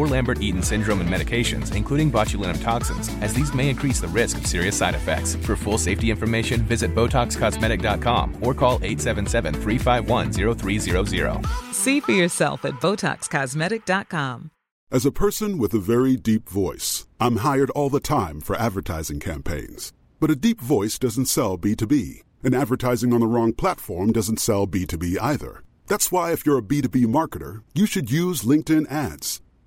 or Lambert-Eaton syndrome and medications, including botulinum toxins, as these may increase the risk of serious side effects. For full safety information, visit BotoxCosmetic.com or call 877-351-0300. See for yourself at BotoxCosmetic.com. As a person with a very deep voice, I'm hired all the time for advertising campaigns. But a deep voice doesn't sell B2B, and advertising on the wrong platform doesn't sell B2B either. That's why, if you're a B2B marketer, you should use LinkedIn ads.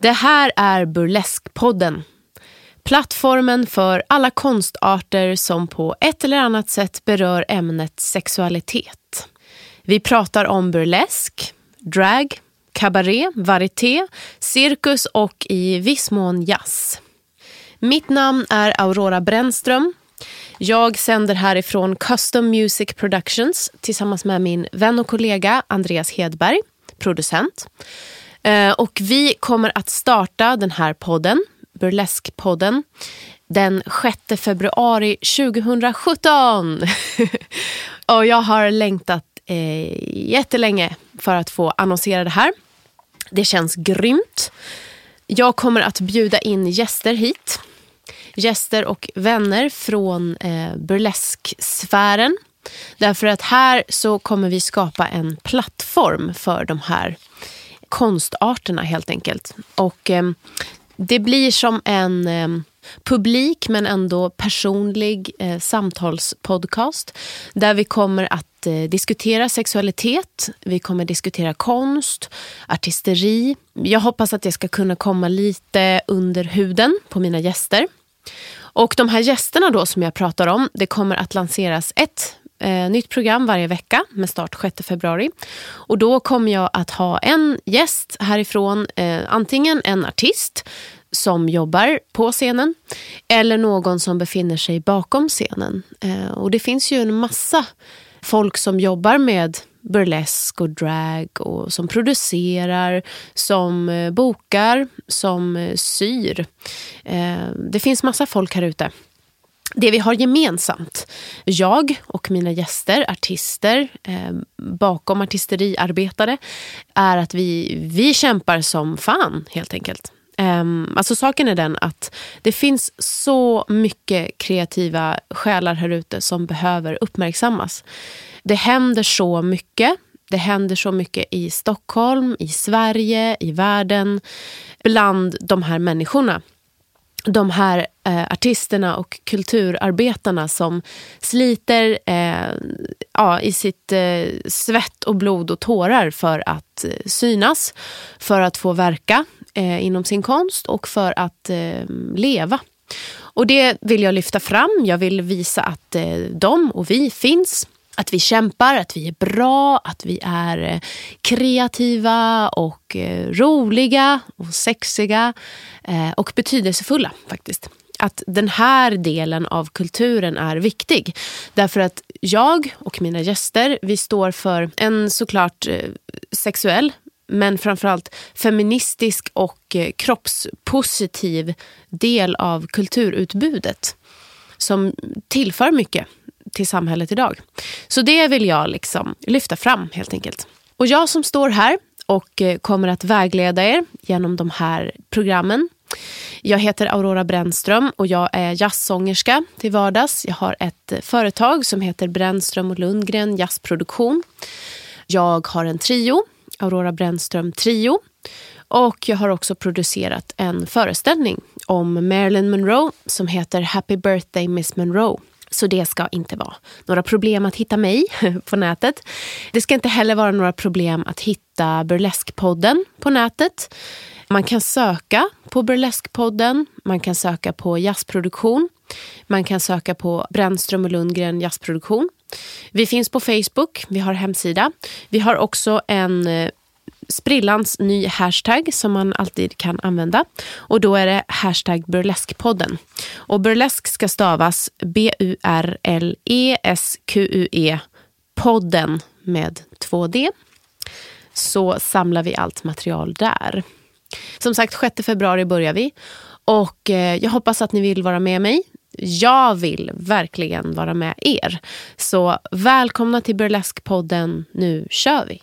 Det här är Burleskpodden. Plattformen för alla konstarter som på ett eller annat sätt berör ämnet sexualitet. Vi pratar om burlesk, drag, kabaré, varieté, cirkus och i viss mån jazz. Mitt namn är Aurora Brännström. Jag sänder härifrån Custom Music Productions tillsammans med min vän och kollega Andreas Hedberg, producent. Eh, och vi kommer att starta den här podden, Burleskpodden, den 6 februari 2017. och jag har längtat eh, jättelänge för att få annonsera det här. Det känns grymt. Jag kommer att bjuda in gäster hit. Gäster och vänner från eh, burlesksfären. Därför att här så kommer vi skapa en plattform för de här konstarterna helt enkelt. Och eh, det blir som en eh, publik men ändå personlig eh, samtalspodcast där vi kommer att eh, diskutera sexualitet, vi kommer diskutera konst, artisteri. Jag hoppas att jag ska kunna komma lite under huden på mina gäster. Och de här gästerna då som jag pratar om, det kommer att lanseras ett eh, nytt program varje vecka med start 6 februari. Och då kommer jag att ha en gäst härifrån, eh, antingen en artist som jobbar på scenen eller någon som befinner sig bakom scenen. Eh, och det finns ju en massa folk som jobbar med burlesk och drag och som producerar, som eh, bokar, som eh, syr. Eh, det finns massa folk här ute. Det vi har gemensamt, jag och mina gäster, artister, eh, bakom artisteriarbetare, är att vi, vi kämpar som fan helt enkelt. Eh, alltså saken är den att det finns så mycket kreativa själar här ute som behöver uppmärksammas. Det händer så mycket. Det händer så mycket i Stockholm, i Sverige, i världen, bland de här människorna de här eh, artisterna och kulturarbetarna som sliter eh, ja, i sitt eh, svett och blod och tårar för att eh, synas, för att få verka eh, inom sin konst och för att eh, leva. Och det vill jag lyfta fram. Jag vill visa att eh, de och vi finns att vi kämpar, att vi är bra, att vi är eh, kreativa och eh, roliga och sexiga eh, och betydelsefulla faktiskt. Att den här delen av kulturen är viktig. Därför att jag och mina gäster, vi står för en såklart sexuell men framförallt feministisk och kroppspositiv del av kulturutbudet som tillför mycket till samhället idag. Så det vill jag liksom lyfta fram helt enkelt. Och jag som står här och eh, kommer att vägleda er genom de här programmen. Jag heter Aurora Brännström och jag är jazzsångerska till vardags. Jag har ett eh, företag som heter Brännström och Lundgren Jazzproduktion. Jag har en trio, Aurora Brännström Trio. Och jag har också producerat en föreställning om Marilyn Monroe som heter Happy birthday Miss Monroe. Så det ska inte vara några problem att hitta mig på nätet. Det ska inte heller vara några problem att hitta Burleskpodden på nätet. Man kan söka på Burleskpodden, man kan söka på jazzproduktion, man kan söka på Brännström och Lundgren jazzproduktion. Vi finns på Facebook, vi har hemsida. Vi har också en eh, sprillans ny hashtag som man alltid kan använda. Och då är det hashtag burleskpodden. Och burlesk ska stavas B-U-R-L-E-S-Q-U-E podden med två D. Så samlar vi allt material där. Som sagt, 6 februari börjar vi. Och eh, jag hoppas att ni vill vara med mig. Jag vill verkligen vara med er. Så välkomna till Burleskpodden. Nu kör vi!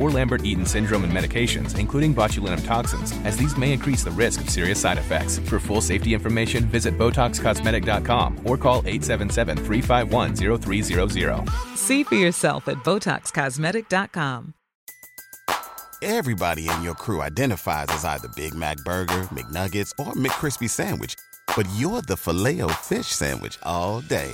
or Lambert-Eaton syndrome and medications, including botulinum toxins, as these may increase the risk of serious side effects. For full safety information, visit BotoxCosmetic.com or call 877-351-0300. See for yourself at BotoxCosmetic.com. Everybody in your crew identifies as either Big Mac Burger, McNuggets, or McCrispy Sandwich, but you're the Filet-O-Fish Sandwich all day.